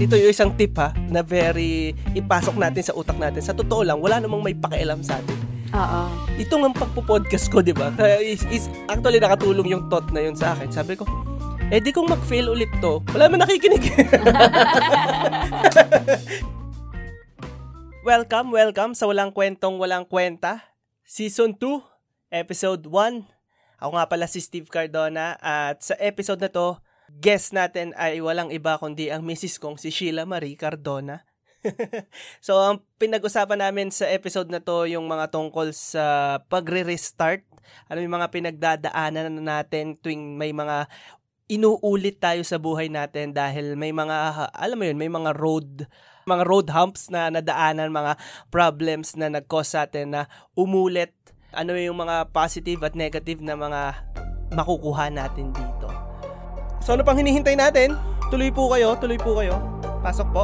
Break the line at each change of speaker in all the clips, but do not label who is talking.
ito yung isang tip ha, na very ipasok natin sa utak natin. Sa totoo lang, wala namang may pakialam sa atin.
Oo.
Ito nga pagpo-podcast ko, di ba? Kaya is, is, actually, nakatulong yung thought na yun sa akin. Sabi ko, eh di kung mag-fail ulit to, wala man nakikinig. welcome, welcome sa Walang Kwentong Walang Kwenta. Season 2, Episode 1. Ako nga pala si Steve Cardona at sa episode na to, guest natin ay walang iba kundi ang misis kong si Sheila Marie Cardona. so, ang pinag-usapan namin sa episode na to yung mga tungkol sa pagre-restart. Ano yung mga pinagdadaanan natin tuwing may mga inuulit tayo sa buhay natin dahil may mga, alam mo yun, may mga road mga road humps na nadaanan, mga problems na nag-cause sa atin na umulit. Ano yung mga positive at negative na mga makukuha natin dito. So ano pang hinihintay natin? Tuloy po kayo, tuloy po kayo. Pasok po.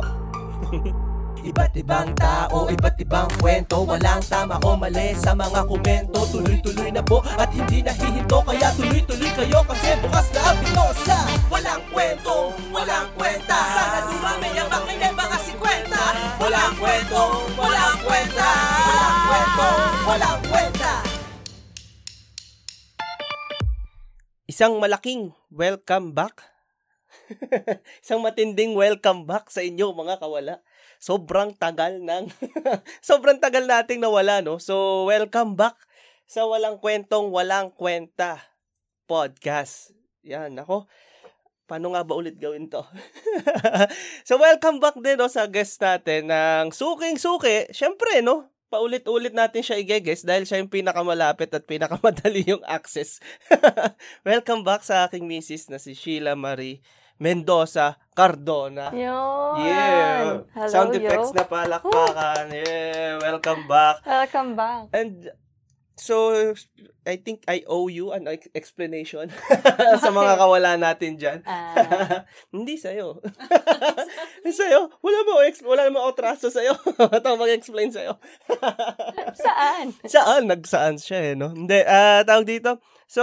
Iba't ibang tao, iba't ibang kwento. Walang tama o mali sa mga komento. Tuloy-tuloy na po at hindi nahihinto. Kaya tuloy-tuloy kayo kasi bukas na ang pito sa Walang kwento, walang kwenta. Sana dumami ang makinig mga si kwenta Walang kwento, walang kwenta. Walang kwento, walang kwenta Isang malaking welcome back Isang matinding welcome back sa inyo mga kawala sobrang tagal ng sobrang tagal nating nawala no. So welcome back sa walang kwentong walang kwenta podcast. Yan ako. Paano nga ba ulit gawin to? so welcome back din no sa guest natin ng Suking Suki. Syempre no, paulit-ulit natin siya i-guess dahil siya yung pinakamalapit at pinakamadali yung access. welcome back sa aking misis na si Sheila Marie Mendoza Cardona.
Yun.
Yeah.
Hello,
Sound effects
yo.
na palakpakan. Yeah. Welcome back.
Welcome back.
And so, I think I owe you an ex- explanation sa mga kawala natin dyan.
Ah.
Hindi sa'yo. sa'yo? Wala mo, ex- wala mo otraso sa'yo. Ito mag-explain sa'yo.
Saan?
Saan? Nagsaan siya eh, no? Hindi, ah tawag dito. So,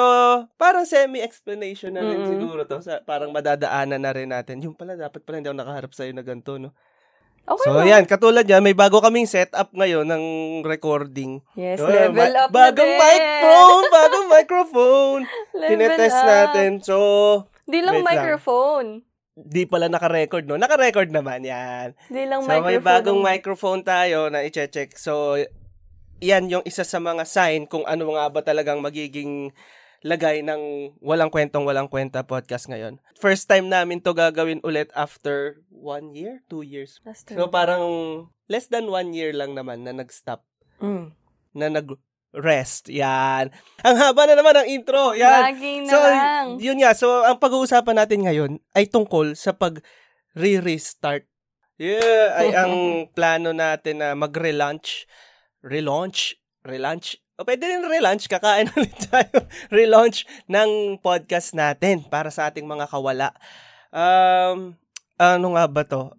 parang semi-explanation na rin
Mm-mm.
siguro to. Sa, parang madadaanan na rin natin. Yung pala, dapat pala hindi ako nakaharap sa'yo na ganito, no?
Okay
So,
lang.
yan. Katulad yan, may bago kaming setup ngayon ng recording.
Yes,
Oh,
level
ma-
up
Bagong
na
microphone! Bagong microphone!
Level
Tinetest
up.
natin. So,
Di lang
Wait lang.
microphone.
di pala naka-record, no? Naka-record naman yan.
Di lang
So,
microphone.
may bagong microphone tayo na i-check. So, yan yung isa sa mga sign kung ano nga ba talagang magiging lagay ng walang kwentong walang kwenta podcast ngayon. First time namin to gagawin ulit after one year, two years.
That's
So parang less than one year lang naman na nag-stop,
Mm.
na nag-rest. Yan. Ang haba na naman ng intro. Yan.
Lagi na
So,
lang.
yun nga. So, ang pag-uusapan natin ngayon ay tungkol sa pag-re-restart. Yeah, ay ang plano natin na mag-relaunch. Relaunch? Relaunch? O pwede rin relaunch, kakain ulit tayo. relaunch ng podcast natin para sa ating mga kawala. Um, ano nga ba to?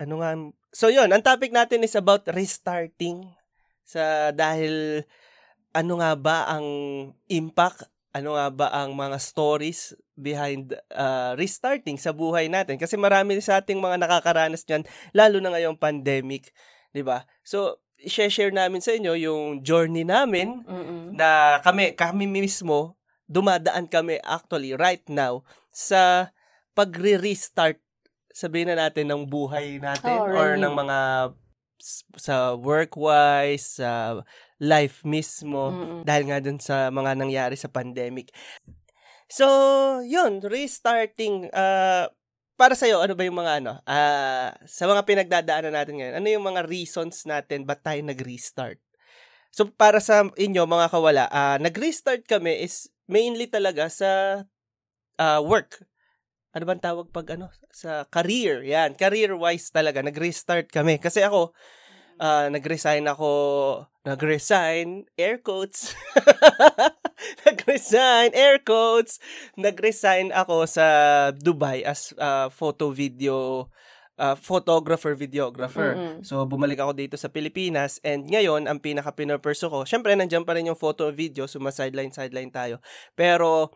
Ano nga? So yun, ang topic natin is about restarting. Sa dahil ano nga ba ang impact ano nga ba ang mga stories behind uh, restarting sa buhay natin kasi marami sa ating mga nakakaranas niyan lalo na ngayong pandemic 'di ba so i-share namin sa inyo yung journey namin
Mm-mm.
na kami kami mismo dumadaan kami actually right now sa pagre-restart sabihin na natin ng buhay natin
Oh,
or ng mga sa work-wise, sa life mismo
Mm-mm.
dahil nga dun sa mga nangyari sa pandemic. So, yun, restarting uh, para sa ano ba yung mga ano, ah, sa mga pinagdadaanan natin ngayon, ano yung mga reasons natin ba't tayo nag-restart? So, para sa inyo, mga kawala, ah, nag-restart kami is mainly talaga sa ah, work. Ano bang tawag pag ano? Sa career. Yan, career-wise talaga. Nag-restart kami. Kasi ako, ah, nag-resign ako, nag-resign, air quotes. nag-resign, air quotes. Nag-resign ako sa Dubai as ah, photo video ah, photographer, videographer.
Mm-mm.
So, bumalik ako dito sa Pilipinas and ngayon, ang pinaka-pinurperso ko, syempre, nandiyan pa rin yung photo video, suma sideline-sideline tayo. Pero,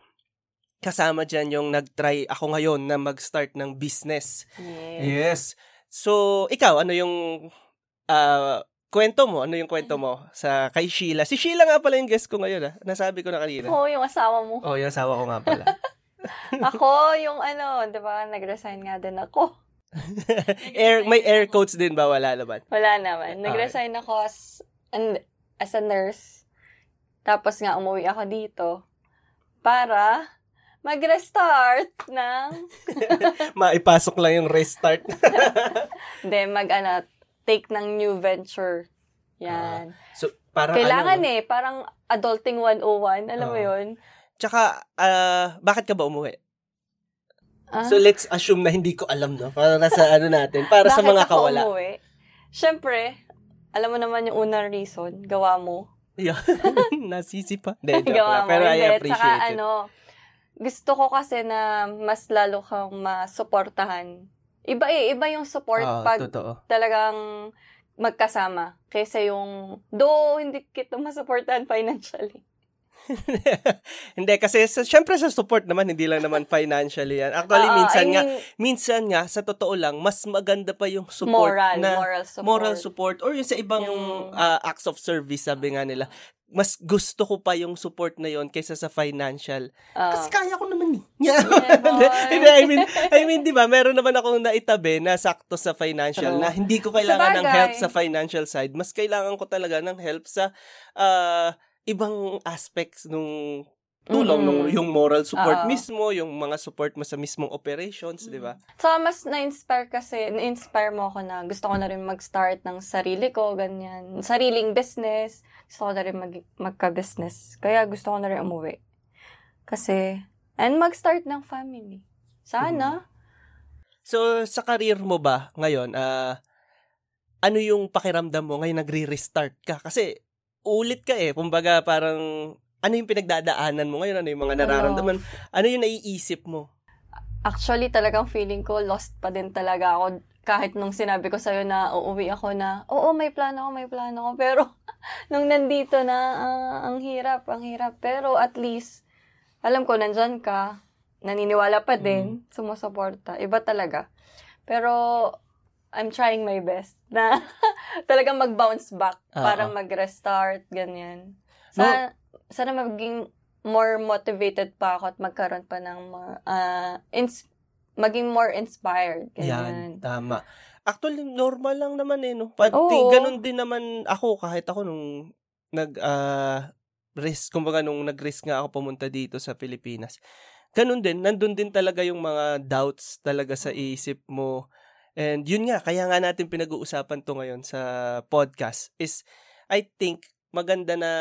kasama dyan yung nag-try ako ngayon na mag-start ng business.
Yes.
Yes. So, ikaw, ano yung ah, kwento mo? Ano yung kwento mo sa kay Sheila? Si Sheila nga pala yung guest ko ngayon, ah. Nasabi ko na kanina.
Oo, yung asawa mo.
Oh, yung asawa ko nga pala.
Ako, yung ano, di ba, nag-resign nga din ako.
air, may air quotes din ba? Wala naman.
Wala naman. Nag-resign ako as, an- as a nurse. Tapos nga, umuwi ako dito para mag-restart ng,
Maipasok lang yung restart.
hindi, mag, ano, take ng new venture. Yan.
so, parang
Kailangan
ano, no?
eh, parang adulting 101, alam mo
Oo.
yun?
Tsaka, ah, bakit ka ba umuwi?
Ah,
So, let's assume na hindi ko alam, no? Para sa ano natin. Para sa
bakit
mga
ako
kawala.
umuwi? Siyempre, alam mo naman yung unang reason, gawa mo.
Yeah. Nasisi pa. Joke
gawa mo.
Pero I
Hindi,
appreciate
tsaka,
it.
ano, gusto ko kasi na mas lalo kang masuportahan. Iba eh, iba yung support
Oo,
pag
totoo.
talagang magkasama. Kaysa yung, do, hindi kita masuportahan financially.
hindi, kasi sa, syempre sa support naman, hindi lang naman financially yan. Actually,
Oo,
minsan
I
nga,
mean,
minsan nga, sa totoo lang, mas maganda pa yung support
moral,
na
moral support.
moral support or yung sa ibang
Yung-
ah, acts of service, sabi nga nila. Mas gusto ko pa yung support na yon kaysa sa financial.
Oo.
Kasi kaya ko naman eh. Yeah.
Yeah,
I mean, I mean, di ba, meron naman akong naitabi na sakto sa financial
True.
na hindi ko kailangan ng help sa financial side. Mas kailangan ko talaga ng help sa ah, ibang aspects nung tulong,
Mm-mm.
nung, yung moral support
Oo.
mismo, yung mga support mo sa mismong operations, di ba?
So, mas na-inspire kasi, na-inspire mo ako na gusto ko na rin mag-start ng sarili ko, ganyan. Sariling business. Gusto ko na rin mag- magka-business. Kaya gusto ko na rin umuwi. Kasi, and mag-start ng family. Sana.
So, sa career mo ba ngayon, ah, ano yung pakiramdam mo ngayon nagre-restart ka? Kasi, ulit ka eh. Kumbaga, parang, ano yung pinagdadaanan mo ngayon? Ano yung mga nararamdaman? Ano yung naiisip mo?
Actually, talagang feeling ko, lost pa din talaga ako. Kahit nung sinabi ko sa'yo na uuwi ako na, oo, may plano ako, may plano ako. Pero, nung nandito na, ah, ang hirap, ang hirap. Pero at least, alam ko, nandyan ka, naniniwala pa din, sumusuporta. Iba talaga. Pero, I'm trying my best na talagang mag-bounce back
Oo.
para mag-restart, ganyan. Sana, sana maging more motivated pa ako at magkaroon pa ng more, ah, ins- maging more inspired.
Yan,
Ganyan.
tama. Actually, normal lang naman eh, no? Pati,
Oo.
ganun din naman ako, kahit ako nung nag, ah, risk, kumbaga nung nag-risk nga ako pumunta dito sa Pilipinas. Ganun din, nandun din talaga yung mga doubts talaga sa isip mo. And yun nga, kaya nga natin pinag-uusapan to ngayon sa podcast is, I think, maganda na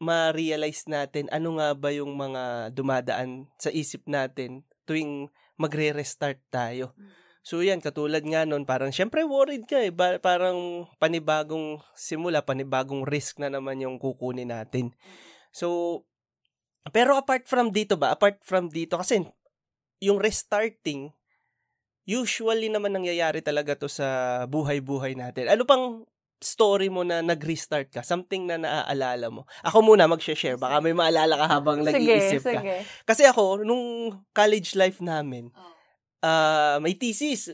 ma-realize natin ano nga ba yung mga dumadaan sa isip natin tuwing magre-restart tayo. So yan, katulad nga nun, parang syempre worried ka eh. Ba- parang panibagong simula, panibagong risk na naman yung kukunin natin. So, pero apart from dito ba, apart from dito, kasi yung restarting, usually naman nangyayari talaga to sa buhay-buhay natin. Ano pang story mo na nag-restart ka? Something na naaalala mo? Ako muna mag-share, baka may maalala ka habang nag-iisip ka.
sige.
Kasi ako, nung college life namin, ah may thesis.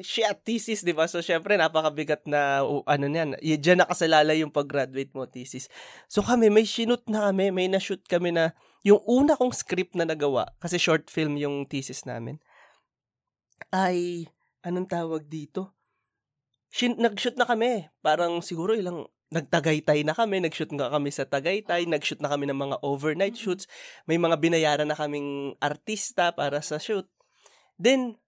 Shit, thesis, di ba? So, syempre, napakabigat na, uh, ano niyan, dyan nakasalala yung pag-graduate mo, thesis. So, kami, may shoot na kami, may na-shoot kami na, yung una kong script na nagawa, kasi short film yung thesis namin, ay, anong tawag dito? Shin, nag-shoot na kami. Parang siguro ilang, nagtagaytay na kami, nag-shoot nga kami sa Tagaytay, nag-shoot na kami ng mga overnight shoots, may mga binayaran na kaming artista para sa shoot. Then,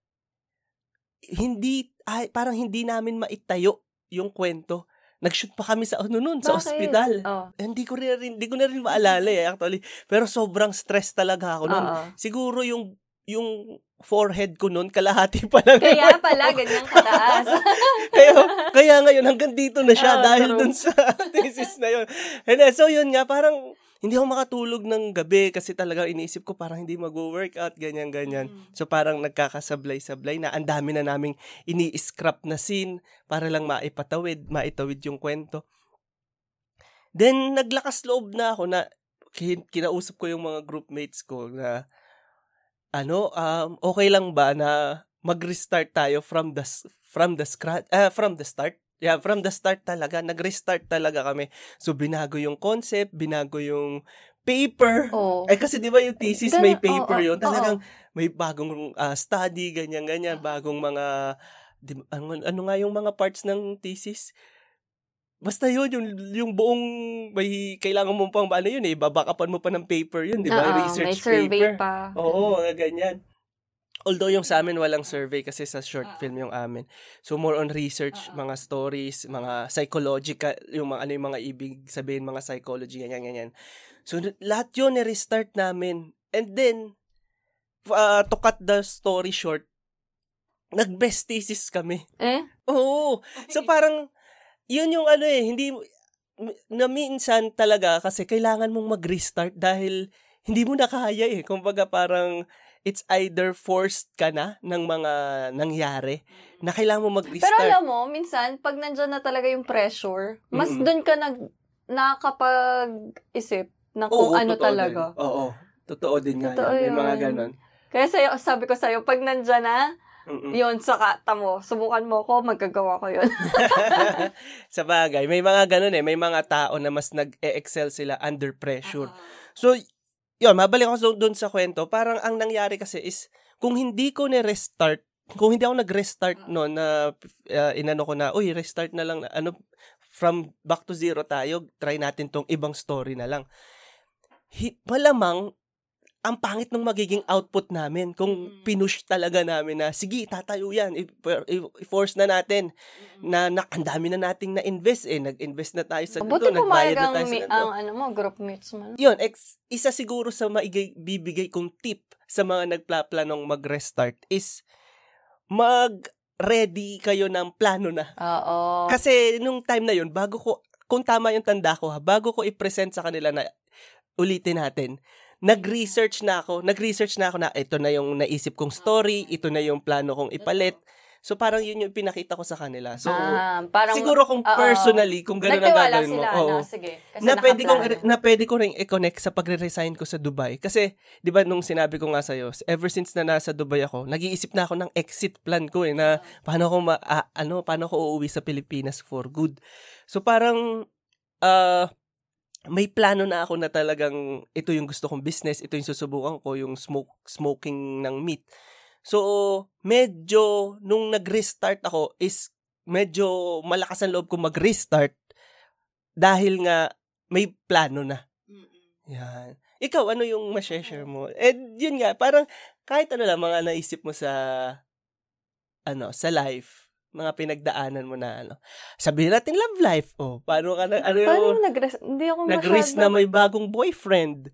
hindi, ay, parang hindi namin maitayo yung kwento. Nag-shoot pa kami sa ano nun, sa ospital.
Oh.
Eh, Hindi ko rin, hindi ko na rin maalala eh, actually. Pero sobrang stress talaga ako nun.
Oo.
Siguro yung, yung forehead ko nun, kalahati pa lang.
Kaya pala,
ko.
ganyan kataas.
kaya, kaya ngayon, hanggang dito na siya
Oo,
dahil
true.
dun sa thesis na yun. And then, so yun nga, parang, hindi ako makatulog ng gabi kasi talaga iniisip ko parang hindi mag-workout, ganyan-ganyan.
Mm.
So parang nagkakasablay-sablay na ang dami na naming ini-scrap na scene para lang maipatawid, maitawid yung kwento. Then, naglakas loob na ako na kin- kinausap ko yung mga groupmates ko na ano, um, okay lang ba na mag-restart tayo from the from the scratch uh, from the start? Yeah, from the start talaga, nag-restart talaga kami. So binago yung concept, binago yung paper.
Oo.
Eh kasi 'di ba yung thesis may paper
oo,
yun. Talagang
oo.
may bagong ah, study ganyan ganyan, bagong mga di, ano, ano nga yung mga parts ng thesis? Basta yun, yung, yung buong may kailangan mo pang ano yun eh, babakapan mo pa ng paper yun, di ba?
Oo,
Research
may survey
paper.
pa.
Oo, mga ganyan. Although yung sa amin walang survey kasi sa short film yung amin. So more on research, mga stories, mga psychological, yung mga ano yung mga ibig sabihin, mga psychology, ganyan, ganyan. So lahat yun na-restart namin. And then, uh, to cut the story short, nag-best thesis kami.
Eh?
Oo. So parang, yun yung ano eh, hindi, na minsan talaga kasi kailangan mong mag-restart dahil hindi mo na kaya eh. Kumbaga parang, it's either forced ka na ng mga nangyari na kailangan mo
Pero
mag-restart.
alam mo, minsan, pag nandyan na talaga yung pressure, mas
Mm-mm.
doon ka nag, nakakapag-isip na
Oo,
kung ano
totoo
talaga.
Din. Oo. Totoo din nga.
Totoo
yan. May mga ganon.
Kaya sa'yo, sabi ko sa'yo, pag nandyan na,
Mm-mm.
yun, saka, tamo, subukan mo ko, magagawa ko yun.
sa bagay, may mga ganun eh. May mga tao na mas nag-excel sila under pressure. So, yun, mabalik ako doon sa kwento. Parang ang nangyari kasi is, kung hindi ko na-restart, kung hindi ako nag-restart noon na uh, inano ko na, uy, restart na lang, ano, from back to zero tayo, try natin tong ibang story na lang. Hi, malamang, ang pangit ng magiging output namin kung
Mm.
pinush talaga namin na, sige, tatayo yan, i-force na natin, na, na ang dami na nating na-invest eh, nag-invest na tayo sa
Buti
ganito, nagbayad na tayo sa ganito
ang ano mo, group mates mo.
yun, ex, isa siguro sa maigay, bibigay kong tip sa mga nagpaplanong mag-restart is mag-ready kayo ng plano na.
Oo.
Kasi nung time na yun, bago ko, kung tama yung tanda ko ha, bago ko i-present sa kanila na ulitin natin, nag-research na ako, nag-research na ako na ito na yung naisip kong story, ito na yung plano kong ipalit. So parang yun yung pinakita ko sa kanila. So
ah, parang,
siguro kung
oo.
personally, kung gano'n ang gagawin mo.
sila,
oo
na, sige. Kasi
na pwede kong na pwede ko ring i-connect sa pagre-resign ko sa Dubai kasi 'di ba nung sinabi ko nga sa ever since na nasa Dubai ako nag-iisip na ako ng exit plan ko eh na paano ako ma, ah, ano paano ako uuwi sa Pilipinas for good so parang ah may plano na ako na talagang ito yung gusto kong business ito yung susubukan ko yung smoke smoking ng meat so medyo nung nag-restart ako is medyo malakas ang loob ko mag-restart dahil nga may plano na. Yan. Ikaw, ano yung ma-share mo? Eh, yun nga, parang kahit ano lang, mga naisip mo sa, ano, sa life, mga pinagdaanan mo na, ano, sabihin natin love life, oh, paano ka na, ano
Paano
yung,
nag-risk? Hindi ako masyado-
na may bagong boyfriend.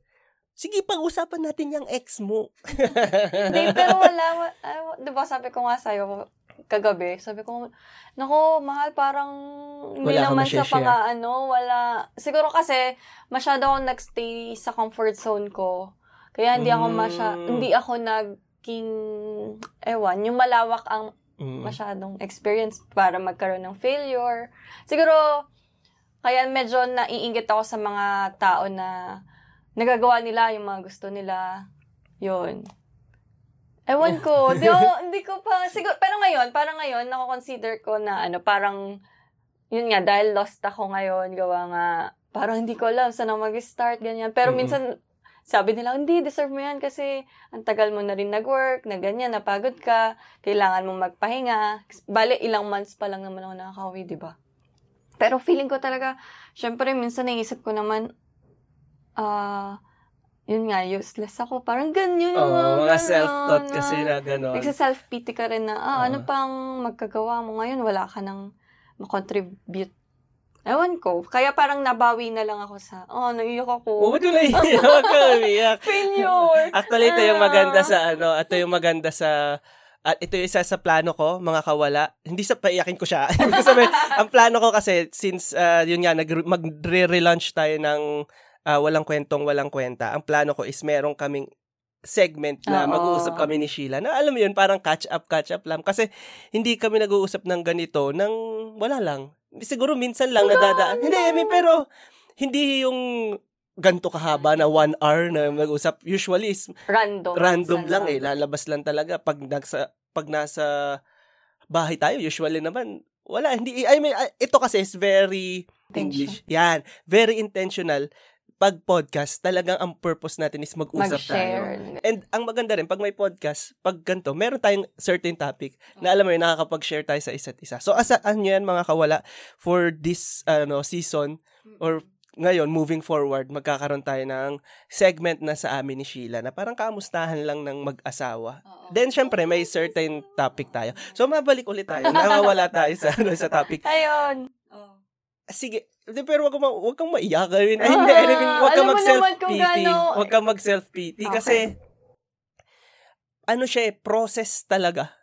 Sige, pag-usapan natin yung ex mo.
Hindi, pero wala. wa- ay, di ba sabi ko nga sa'yo, kagabi, sabi ko, nako, mahal, parang hindi
Wala
naman sa panga, ano, wala. Siguro kasi, masyado ako nagstay sa comfort zone ko. Kaya hindi ako masya,
Mm.
hindi ako naging, ewan, yung malawak ang
Mm.
masyadong experience para magkaroon ng failure. Siguro, kaya medyo naiingit ako sa mga tao na nagagawa nila yung mga gusto nila. Yun. Ewan ko. di ako, hindi ko pa, siguro, pero ngayon, parang ngayon, nako-consider ko na, ano, parang, yun nga, dahil lost ako ngayon, gawa nga, parang hindi ko alam saan ako mag-start, ganyan. Pero
Mm-mm.
minsan, sabi nila, hindi, deserve mo yan kasi ang tagal mo na rin nag-work, na ganyan, napagod ka, kailangan mo magpahinga. Bale, ilang months pa lang naman ako nakakauwi, di ba? Pero feeling ko talaga, syempre, minsan naisip ko naman, ah, yun nga, useless ako. Parang ganyan.
Oo, mga
ganon,
self-taught kasi
na-
na gano'n.
Nagsa-self-pity ka rin na, ah,
Oo.
ano pang magkagawa mo ngayon? Wala ka nang makontribute. Ewan ko. Kaya parang nabawi na lang ako sa, oh, naiyak ako.
Oo, oh, na iyak. Huwag ka umiyak.
Failure!
Actually, ito yung
Ah.
maganda sa ano, ito yung maganda sa at ito yung isa sa plano ko, mga kawala. Hindi sa paiyakin ko siya. Sabihin, ang plano ko kasi since uh, yun nga nag magre-relaunch tayo ng uh, walang kwentong walang kwenta. Ang plano ko is meron kaming segment na
Oo.
mag-uusap kami ni Sheila. Na alam mo yun, parang catch up, catch up lang. Kasi hindi kami nag-uusap ng ganito nang wala lang. Siguro minsan lang nadadaan. Hindi, I mean, pero hindi yung ganto kahaba na one hour na mag-usap. Usually is
Random.
random
Minsan
lang eh. Lalabas lang talaga pag nasa pag nasa bahay tayo. Usually naman wala hindi I mean ito kasi is very English. Yan, very intentional. Pag podcast, talagang ang purpose natin is mag-usap tayo.
Mag-share.
And ang maganda rin, pag may podcast, pag ganito, meron tayong certain topic na alam mo yun, nakakapag-share tayo sa isa't isa. So, asaan nyo yan mga kawala for this ano season or ngayon, moving forward, magkakaroon tayo ng segment na sa amin ni Sheila na parang kamustahan lang ng mag-asawa. Then, syempre, may certain topic tayo. So, mabalik ulit tayo. Nakawala tayo sa, ano, sa topic.
Ayun.
Sige, pero wag, ma- wag kang maiyak. I mean,
Ah,
hindi, I mean, wag kang mag-self-pity.
gaano-
Wag kang mag-self-pity.
Okay.
Kasi, ano siya eh, process talaga.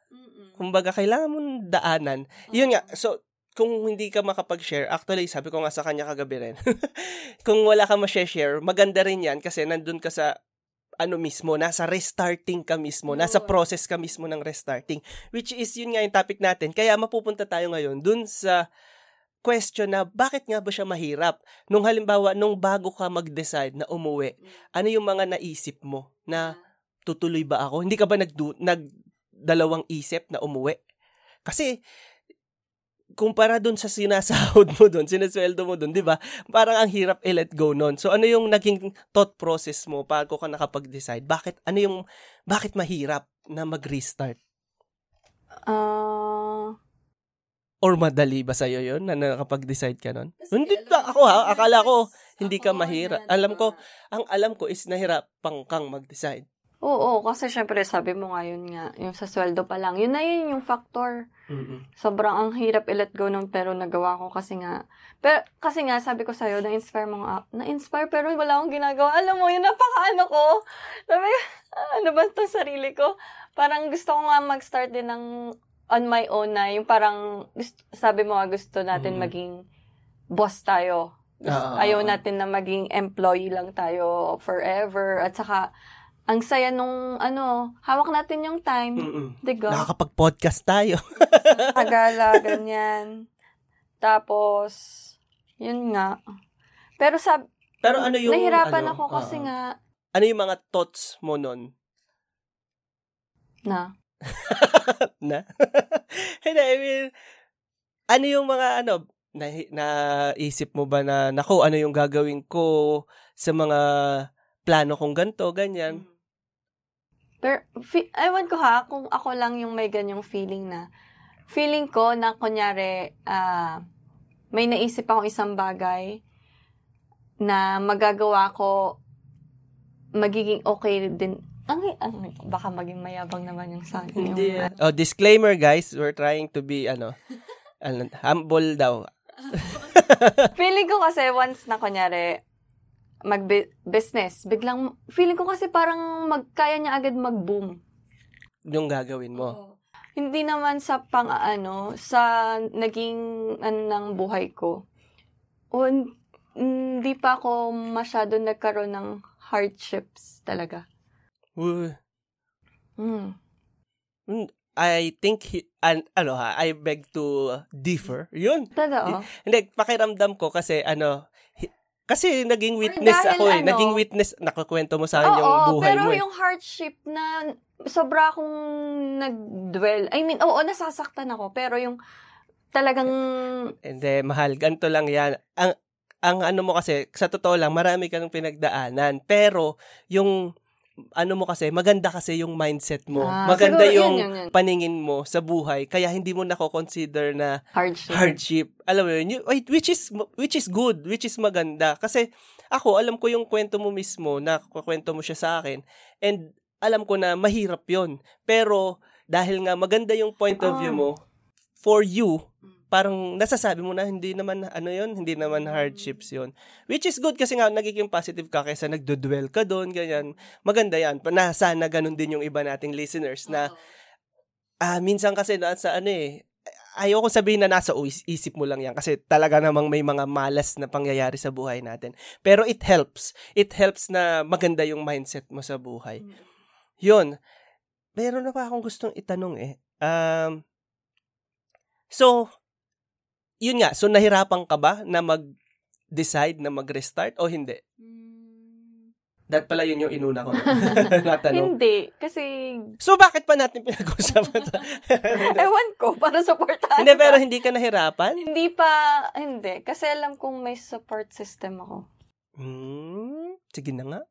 Kumbaga, kailangan mong daanan. Yun nga, so, kung hindi ka makapag-share, actually, sabi ko nga sa kanya kagabi rin, kung wala ka ma-share, maganda rin yan kasi nandun ka sa ano mismo, nasa restarting ka mismo, nasa process ka mismo ng restarting. Which is, yun nga yung topic natin. Kaya mapupunta tayo ngayon dun sa question na bakit nga ba siya mahirap? Nung halimbawa, nung bago ka mag-decide na umuwi, ano yung mga naisip mo na tutuloy ba ako? Hindi ka ba nagdu- nagdalawang isip na umuwi? Kasi, kumpara dun sa sinasahod mo dun, sinasweldo mo dun, di ba? Parang ang hirap i-let go nun. So, ano yung naging thought process mo bago ka nakapag-decide? Bakit, ano yung, bakit mahirap na mag-restart?
Ah,
Or madali ba sa'yo yun na nakapag-decide ka nun? Hindi pa, ako ha, akala ko, hindi ka mahirap. Alam ko, ang alam ko is nahirapan kang mag-decide.
oo, kasi syempre sabi mo nga yun nga, yung sa sweldo pa lang. Yun na yun yung factor.
Mm-mm.
Sobrang ang hirap i-let go nung pero nagawa ko kasi nga. Pero kasi nga sabi ko sa'yo, na-inspire mo nga. Na-inspire pero wala akong ginagawa. Alam mo, yun napaka-ano ko. Sabi "Ah, ano ba itong sarili ko? Parang gusto ko nga mag-start din ng on my own na yung parang gusto, sabi mo nga gusto natin
Mhm.
maging boss tayo. Gusto-
ah,
ayaw
ah.
natin na maging employee lang tayo forever. At saka, ang saya nung ano, hawak natin yung time.
Mm-mm.
Diga?
Nakakapag-podcast tayo.
Tagala, ganyan. Tapos, yun nga. Pero sab
Pero ano yung...
nahirapan
ano,
ako kasi
ah,
nga,
Ano yung mga thoughts mo nun?
na,
na? Hindi, I mean, ano yung mga ano, na, naisip mo ba na, nako, ano yung gagawin ko sa mga plano kong ganto, ganyan?
pero, fi- ewan ko ha, kung ako lang yung may ganyang feeling na, feeling ko na, kunyari, ah, may naisip akong isang bagay na magagawa ko, magiging okay din. Ang, ang, baka maging mayabang naman yung sa akin.
Hindi.
yung-
Oh, disclaimer guys, we're trying to be, ano, ano humble daw.
Feeling ko kasi once na kunyari, mag-business, biglang, feeling ko kasi parang magkaya niya agad mag-boom.
Yung gagawin mo.
Hindi naman sa pang ano, sa naging ano ng buhay ko. O, n- hindi pa ako masyado nagkaroon ng hardships talaga. Mm.
I think, he, an, ano ha, I beg to differ. Yun.
Totoo.
Hindi, pakiramdam ko kasi ano, kasi naging witness
dahil
ako eh.
ano-
Naging witness, nakakwento mo sa akin yung buhay
pero
mo eh.
yung hardship na sobra akong nag-dwell. I mean, oo, nasasaktan ako. Pero yung talagang
Hindi, mahal, ganito lang yan. Ang, ang ano mo kasi, sa totoo lang, marami kang pinagdaanan. Pero, yung, ano mo kasi, maganda kasi yung mindset mo.
Ah,
maganda
siguro,
yung
yun, yun, yun.
paningin mo sa buhay. Kaya hindi mo nako-consider na
hardship.
hardship. Alam mo yun, which is which is good, which is maganda kasi ako alam ko yung kwento mo mismo na kwento mo siya sa akin and alam ko na mahirap 'yon. Pero dahil nga maganda yung point of view
Ah.
mo for you, parang nasasabi mo na hindi naman ano 'yon, hindi naman hardships 'yon. Which is good kasi nga nagiging positive ka kaysa nagdo-dwell ka doon, ganyan. Maganda 'yan. Na sana ganun din yung iba nating listeners na ah minsan kasi nasa ano eh ayoko sabihin na nasa isip mo lang yan kasi talaga namang may mga malas na pangyayari sa buhay natin. Pero it helps. It helps na maganda yung mindset mo sa buhay. Yun. Meron na pa akong gustong itanong eh. Um, so, yun nga. So, nahirapan ka ba na mag-decide na mag-restart o hindi? That pala yun yung inuna ko. Natanong.
Hindi. Kasi,
So, bakit pa natin pinag-usapan
ewan ko, para supportahan
hindi, pero hindi ka nahirapan?
Hindi pa, hindi. Kasi alam kong may support system ako.
Hmm, sige na nga.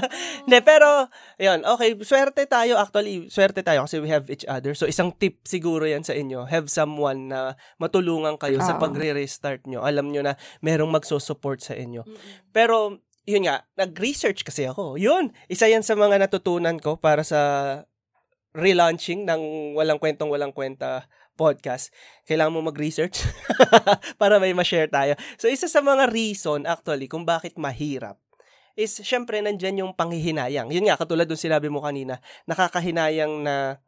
Hindi, pero, yun, okay, swerte tayo, actually, swerte tayo kasi we have each other. So, isang tip siguro yan sa inyo, have someone na matulungan kayo sa
Oo.
pagre-restart nyo. Alam nyo na merong magsusupport sa inyo. Pero, yun nga, nag-research kasi ako. Yun, isa yan sa mga natutunan ko para sa relaunching ng Walang Kwentong Walang Kwenta podcast. Kailangan mo mag-research para may ma-share tayo. So, isa sa mga reason actually kung bakit mahirap is syempre nandyan yung panghihinayang. Yun nga, katulad dun sinabi mo kanina, nakakahinayang na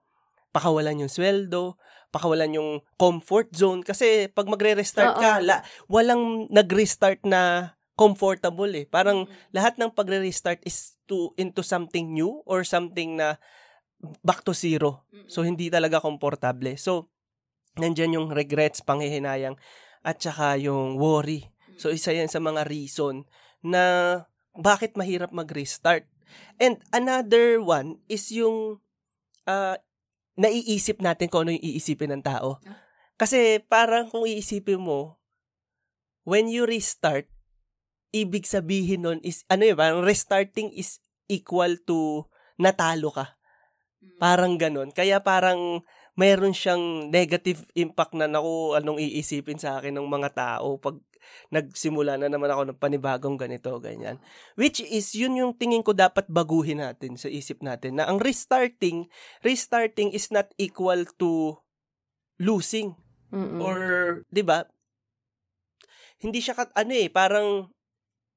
pakawalan yung sweldo, pakawalan yung comfort zone. Kasi pag magre-restart ka, la, walang nag-restart na comfortable eh. Parang lahat ng pagre-restart is to into something new or something na back to zero. So, hindi talaga komportable. So, nandyan yung regrets, panghihinayang, at saka yung worry. So, isa yan sa mga reason na bakit mahirap mag-restart. And another one is yung ah, naiisip natin kung ano yung iisipin ng tao. Kasi parang kung iisipin mo, when you restart, ibig sabihin nun is, ano yun, parang restarting is equal to natalo ka. Parang ganon. Kaya parang mayroon siyang negative impact na naku, anong iisipin sa akin ng mga tao pag nagsimula na naman ako ng panibagong ganito, ganyan. Which is, yun yung tingin ko dapat baguhin natin sa isip natin na ang restarting, restarting is not equal to losing.
Mm-mm.
Or, di ba? Hindi siya, kat, ano eh, parang,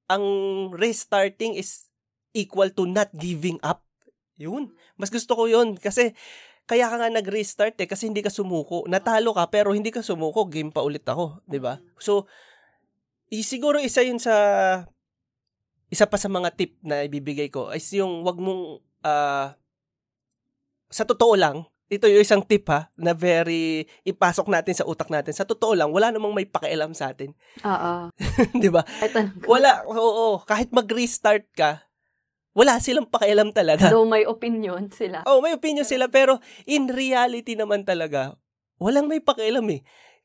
ang restarting is equal to not giving up. Yun. Mas gusto ko yun. Kasi, kaya ka nga nag-restart eh, kasi hindi ka sumuko. Natalo ka, pero hindi ka sumuko. Game pa ulit ako. di ba? So, i- siguro isa yun sa, isa pa sa mga tip na ibibigay ko is yung wag mong, ah, sa totoo lang, ito yung isang tip ha, na very ipasok natin sa utak natin. Sa totoo lang, wala namang may pakialam sa atin.
Oo.
'Di ba? Wala, oo, kahit mag-restart ka, wala silang pakialam talaga.
Though may opinion sila.
Oh, may opinion sila pero in reality naman talaga, walang may pakialam eh.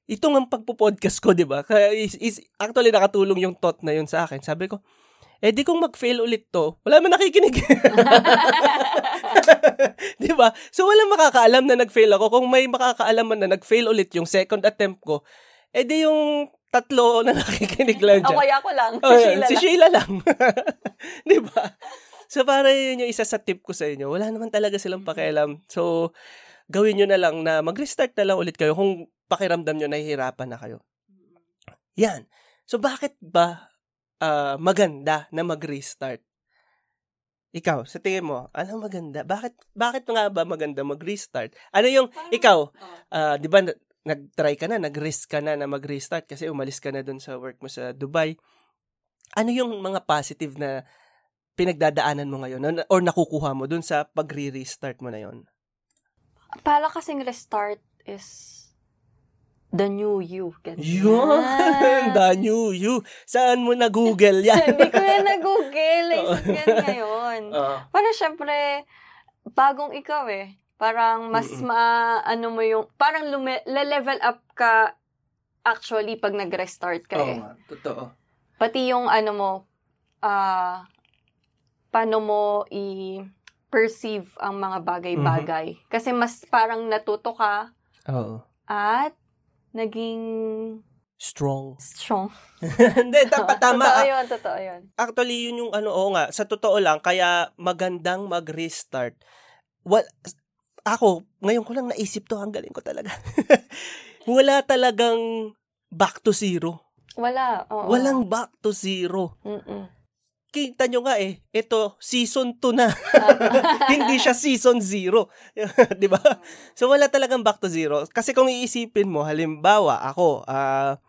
Ito ng pagpo-podcast ko, 'di ba? Kaya is, is actually nakatulong yung thought na yun sa akin. Sabi ko, eh di kung mag-fail ulit to, wala man nakikinig. 'Di ba? So walang makakaalam na nag-fail ako. Kung may makakaalam man na nag-fail ulit yung second attempt ko, eh di yung tatlo na nakikinig lang
O
dyan.
kaya ako lang. Si
Oh,
Sheila
si
lang.
Sheila lang. 'Di ba? So para yun yung isa sa tip ko sa inyo. Wala naman talaga silang pakialam. So gawin nyo na lang na mag-restart na lang ulit kayo kung pakiramdam nyo nahihirapan na kayo. Yan. So bakit ba ah, maganda na mag-restart? Ikaw, sa tingin mo, ano maganda? Bakit bakit nga ba maganda mag-restart? Ano yung ikaw, ah, 'di ba na- nag-try ka na, nag-risk ka na na mag-restart kasi umalis ka na dun sa work mo sa Dubai. Ano yung mga positive na pinagdadaanan mo ngayon or nakukuha mo dun sa pagre-restart mo na yon?
Para kasing restart is the new you. Ganun.
Yun! The new you! Saan mo na-google yan?
Hindi ko yan na-google.
Oo.
Isip yan ngayon.
Oo.
Para syempre, bagong ikaw eh. Parang mas
Mm-mm.
ma, ano mo yung, parang lume, level up ka actually pag nag-restart ka
Oo
eh.
nga, totoo.
Pati yung ano mo, ah, paano mo i-perceive ang mga bagay-bagay. Kasi mas parang natuto ka
Oo.
at naging
Strong.
strong.
Hindi, dapat tama.
totoo yun, totoo yun.
Actually, yun yung ano, oo nga, sa totoo lang, kaya magandang mag-restart. Well, ako, ngayon ko lang naisip to, ang galing ko talaga. Wala talagang back to zero.
Wala. Oo.
Walang back to zero.
Mm-mm.
Kita nyo nga eh, ito, season 2 na. Hindi siya season 0. di ba? So, wala talagang back to zero. Kasi kung iisipin mo, halimbawa, ako, ah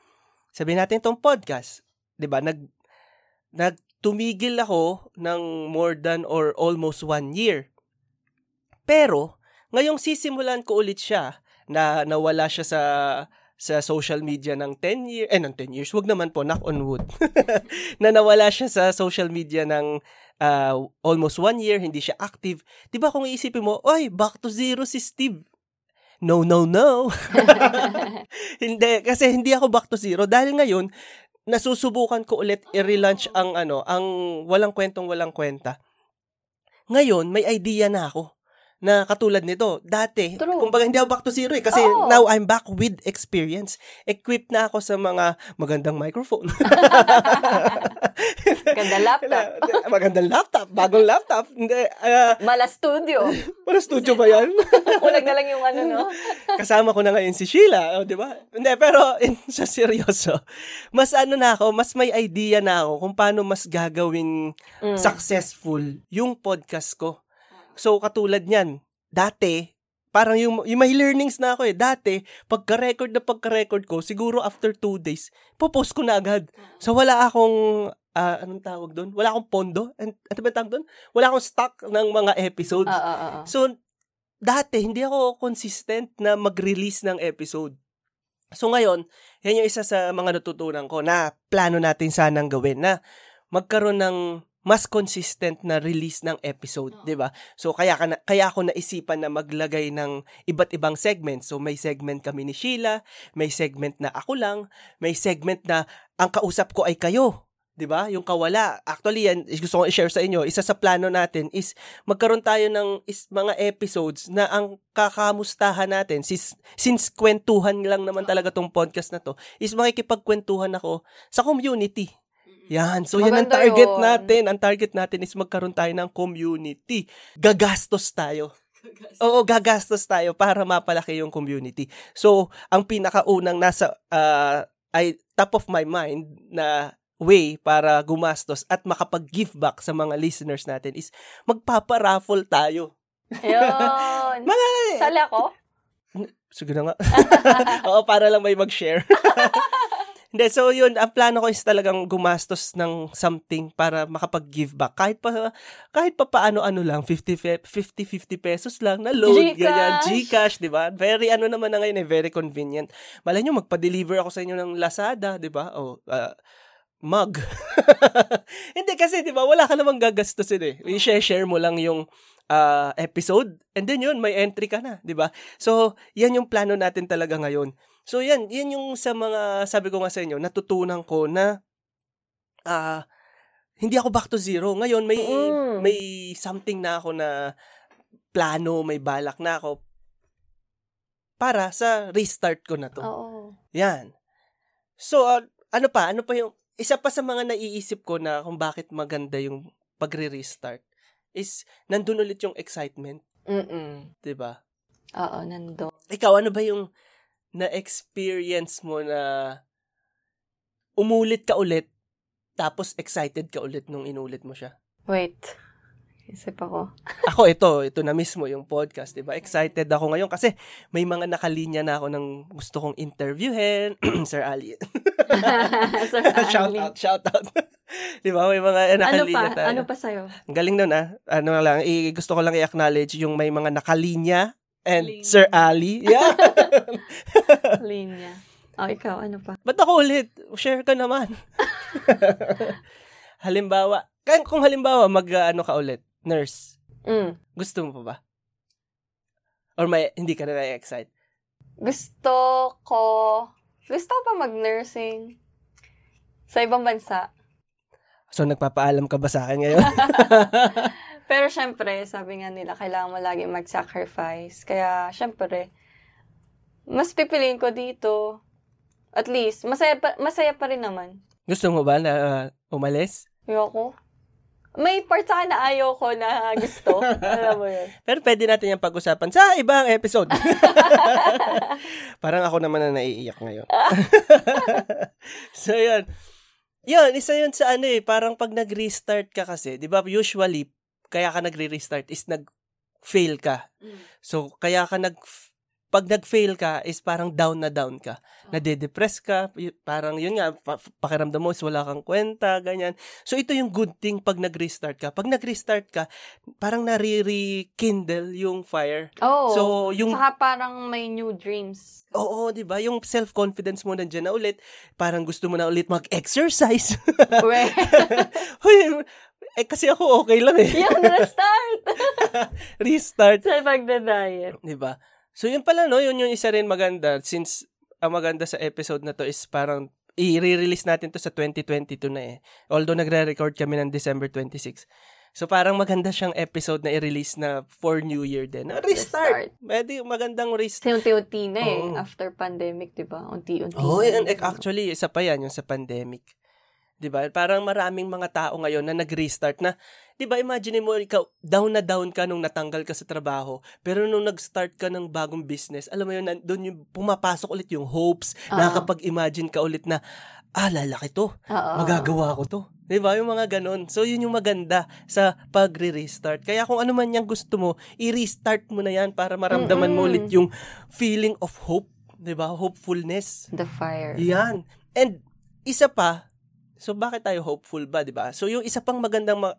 sabihin natin itong podcast, di ba? Nag, nagtumigil ako ng more than or almost one year. Pero, ngayong sisimulan ko ulit siya, na nawala siya sa sa social media ng 10 years, eh, ng 10 years, wag naman po, knock on wood, na nawala siya sa social media ng uh, almost one year, hindi siya active. Di ba kung iisipin mo, oy, back to zero si Steve. No, no, no. hindi, kasi hindi ako back to zero. Dahil ngayon, nasusubukan ko ulit i-relaunch ang ano, ang walang kwentong walang kwenta. Ngayon, may idea na ako na katulad nito. Dati,
True.
kumbaga hindi ako back to zero eh. Kasi
Oo.
now I'm back with experience. Equipped na ako sa mga magandang microphone.
Ganda laptop.
magandang laptop. Bagong laptop. Ah,
Mala studio.
wala studio ba yan?
Kulag na lang yung ano, no?
Kasama ko na ngayon si Sheila, oh, di ba? Hindi, pero in, sa seryoso, mas ano na ako, mas may idea na ako kung paano mas gagawing
Mm.
successful yung podcast ko. So, katulad niyan, dati, parang yung, yung may learnings na ako eh. Dati, pagka-record na pagka-record ko, siguro after two days, popost ko na agad. So, wala akong, ah, anong tawag doon? Wala akong pondo? An- Ano ba tawag doon? Wala akong stock ng mga episodes.
Oo, oo, oo.
So, dati, hindi ako consistent na mag-release ng episode. So, ngayon, yan yung isa sa mga natutunan ko na plano natin sanang gawin na magkaroon ng mas consistent na release ng episode, 'di ba? So kaya ka na, kaya ako naisipan na maglagay ng iba't ibang segments. So may segment kami ni Sheila, may segment na ako lang, may segment na ang kausap ko ay kayo. 'di ba? Yung kawala. Actually, yan gusto ko i-share sa inyo. Isa sa plano natin is magkaroon tayo ng is, mga episodes na ang kakamustahan natin since, since kwentuhan lang naman talaga tong podcast na to is makikipagkwentuhan ako sa community. Yan. So, yan ang
Maganda
target
yun.
natin. Ang target natin is magkaroon tayo ng community. Gagastos tayo. Oo, gagastos tayo para mapalaki yung community. So, ang pinakaunang nasa, ah, ay top of my mind na way para gumastos at makapag-give back sa mga listeners natin is magpaparaffle tayo.
Ayun.
Mga,
Sali ako?
sige na nga. Oo, para lang may mag-share. Hindi, so yun, ang plano ko is talagang gumastos ng something para makapag-give back. Kahit pa, kahit pa paano-ano lang, 50, 50, 50 pesos lang na load,
Gcash.
ganyan, Gcash, di ba? Very, ano naman na ngayon, eh, very convenient. Malay nyo, magpa-deliver ako sa inyo ng Lazada, di ba? O, ah, mug. Hindi kasi, di ba, wala ka namang gagastusin eh. I-share mo lang yung ah, episode, and then yun, may entry ka na, di ba? So, yan yung plano natin talaga ngayon. So, yan, yan yung sa mga, sabi ko nga sa inyo, natutunan ko na, ah, hindi ako back to zero. Ngayon, may,
Mm.
may something na ako na plano, may balak na ako para sa restart ko na to.
Oo.
Yan. So, uh, ano pa? Ano pa yung, isa pa sa mga naiisip ko na kung bakit maganda yung pagre-restart is, nandun ulit yung excitement,
Mm-mm.
'di ba?
Oo, nando.
Ikaw, ano ba yung na-experience mo na umulit ka ulit, tapos excited ka ulit nung inulit mo siya?
Wait. Isip ako.
Ako, ito, ito na mismo yung podcast, 'di ba? Excited ako ngayon kasi may mga nakalinya na ako ng gusto kong interviewin, Sir Ali.
Sir
shout
Ali.
out, shout out. 'Di ba? May mga
Ano
nakalinya
pa?
tayo.
Ano pa sa'yo?
Ang galing nun ah. Ano lang, i- gusto ko lang i-acknowledge yung may mga nakalinya and
Linya.
Sir Ali. Yeah.
Linya. Oh, ikaw, ano pa?
Ba't ako ulit? Share ka naman. halimbawa, kaya kung halimbawa mag uh, ano ka ulit, nurse,
Mm.
gusto mo pa ba? Or may hindi ka na excite
Gusto ko, gusto pa mag-nursing sa ibang bansa.
So nagpapaalam ka ba sa akin ngayon?
Pero syempre, sabi nga nila, kailangan mo lagi mag-sacrifice. Kaya, syempre, mas pipiliin ko dito. At least, masaya pa, masaya pa rin naman.
gusto mo ba na uh, umalis?
Ayoko. May part sa na ayaw ko na gusto. Alam mo yun.
Pero pwede natin yung pag-usapan sa ibang episode. Parang ako naman na naiiyak ngayon. so, yun. Yun, isa yun sa ano eh, parang pag nag-restart ka kasi, di ba, usually, kaya ka nagre-restart is nag-fail ka. So, kaya ka nag pag nag-fail ka is parang down na down ka. Nade-depress ka, parang yun nga, pa- pakiramdam mo is wala kang kwenta, ganyan. So, ito yung good thing pag nag-restart ka. Pag nag-restart ka, parang nare-rekindle yung fire.
Oh.
So, yung
Saka parang may new dreams.
Oo, 'di ba? Yung self-confidence mo nandiyan na ulit. Parang gusto mo na ulit mag-exercise.
We.
Eh, kasi ako okay lang eh.
Yung restart!
Restart.
sa pagda-diet.
Di ba? So, yun pala, no? Yun yung isa rin maganda. Since ang maganda sa episode na to is parang i-release natin to sa 2022 na eh. Although nagre-record kami ng December 26. So parang maganda siyang episode na i-release na for New Year din. Na restart. Pwede magandang restart.
Unti-unti na eh.
Oo.
After pandemic, di ba? Unti-unti.
Oh,
na.
and actually, isa pa yan, yung sa pandemic. 'Di ba? Parang maraming mga tao ngayon na nag-restart na, 'di ba? Imagine mo ikaw down na down ka nung natanggal ka sa trabaho, pero nung nag-start ka ng bagong business, alam mo yun, doon yung pumapasok ulit yung hopes,
Oo.
nakakapag-imagine ka ulit na ah, lalaki to.
Oo.
Magagawa ko to. 'Di ba? Yung mga ganun. So, yun yung maganda sa pagre-restart. Kaya kung ano man yung gusto mo, i-restart mo na yan para maramdaman mo
Mm-mm.
ulit yung feeling of hope. 'Di ba? Hopefulness.
The fire.
Yan. And isa pa, so bakit tayo hopeful ba, 'di ba? So yung isa pang magandang ma-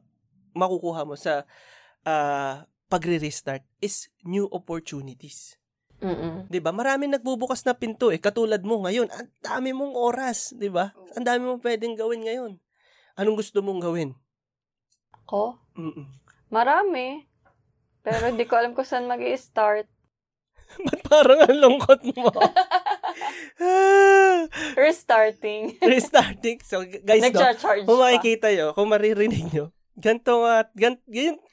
makukuha mo sa ah, pagre-restart is new opportunities.
Mm-mm.
'Di ba? Maraming nagbubukas na pinto eh. Katulad mo ngayon, ang dami mong oras, 'di ba? Ang dami mong pwedeng gawin ngayon. Anong gusto mong gawin?
Ko?
Mm-mm.
Marami. Pero di ko alam kung saan mag start
Ba't parang ang lungkot mo?
Restarting.
Restarting. So guys, no, Kung makikita nyo, kung maririnig nyo, ganito nga, gan,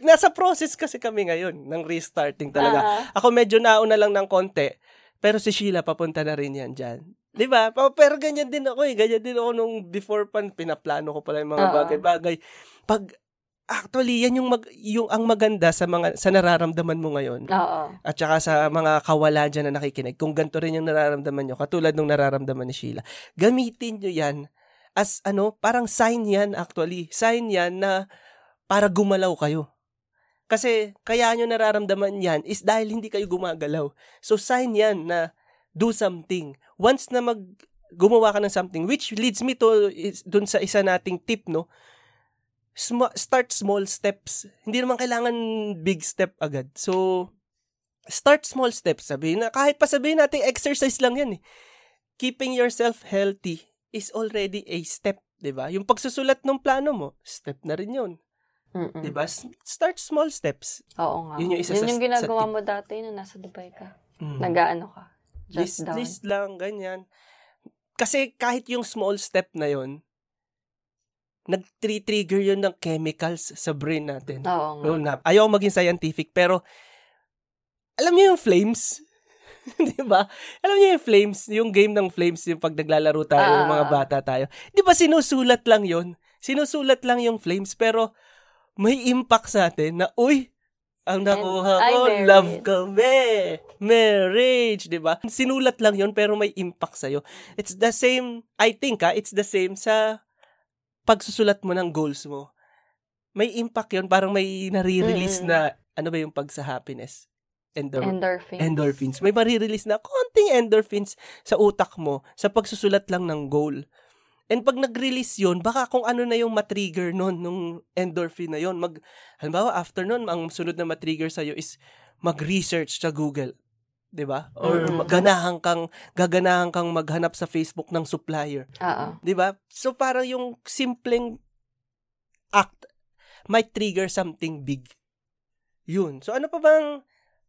nasa process kasi kami ngayon ng restarting talaga.
Ah,
Ako medyo nauna lang ng konti, pero si Sheila papunta na rin yan dyan. Di ba? Pero ganyan din ako eh. Ganyan din ako nung before pan, pinaplano ko pala yung mga
Oo.
bagay-bagay. Pag, actually, yan yung, mag, yung ang maganda sa mga sa nararamdaman mo ngayon.
Oo.
At saka sa mga kawala dyan na nakikinig, kung ganito rin yung nararamdaman nyo, katulad nung nararamdaman ni Sheila, gamitin nyo yan as ano, parang sign yan actually. Sign yan na para gumalaw kayo. Kasi kaya nyo nararamdaman yan is dahil hindi kayo gumagalaw. So sign yan na do something. Once na mag gumawa ka ng something, which leads me to is, dun sa isa nating tip, no? Sma- start small steps. Hindi naman kailangan big step agad. So, start small steps. Sabihin na, kahit pa sabihin natin, exercise lang yan eh. Keeping yourself healthy is already a step, di ba? Yung pagsusulat ng plano mo, step na rin yun.
Mm-mm.
Di ba? S- Start small steps.
Oo nga.
Yun yung isa sa-
yung
sa
ginagawa
tip.
mo dati nung nasa Dubai ka.
Mm.
Nag-ano ka.
list,
Just down.
list lang, ganyan. Kasi kahit yung small step na yon nag-trigger yun ng chemicals sa brain natin.
Oo nga.
Na, ayaw maging scientific, pero alam niyo yung flames? Di ba? Alam niyo yung flames, yung game ng flames, yung pag naglalaro tayo,
Ah.
yung mga bata tayo. Di ba sinusulat lang yon Sinusulat lang yung flames, pero may impact sa atin na, uy, ang nakuha ko, love kami. Marriage, di ba? Sinulat lang yon pero may impact sa'yo. It's the same, I think ha, it's the same sa pagsusulat mo ng goals mo. May impact yon parang may nare-release
Mm-mm.
na, ano ba yung pag sa happiness? Endor-
Endorphin.
endorphins. May marirelease na konting endorphins sa utak mo sa pagsusulat lang ng goal. And pag nag-release yun, baka kung ano na yung matrigger nun, nung endorphin na yun. Mag, halimbawa, after nun, ang sunod na matrigger sa'yo is mag-research sa Google. 'Di ba? Or
Mm-mm.
ganahan kang gaganahan kang maghanap sa Facebook ng supplier,
Oo.
'di ba? So parang yung simpleng act might trigger something big. Yun. So ano pa bang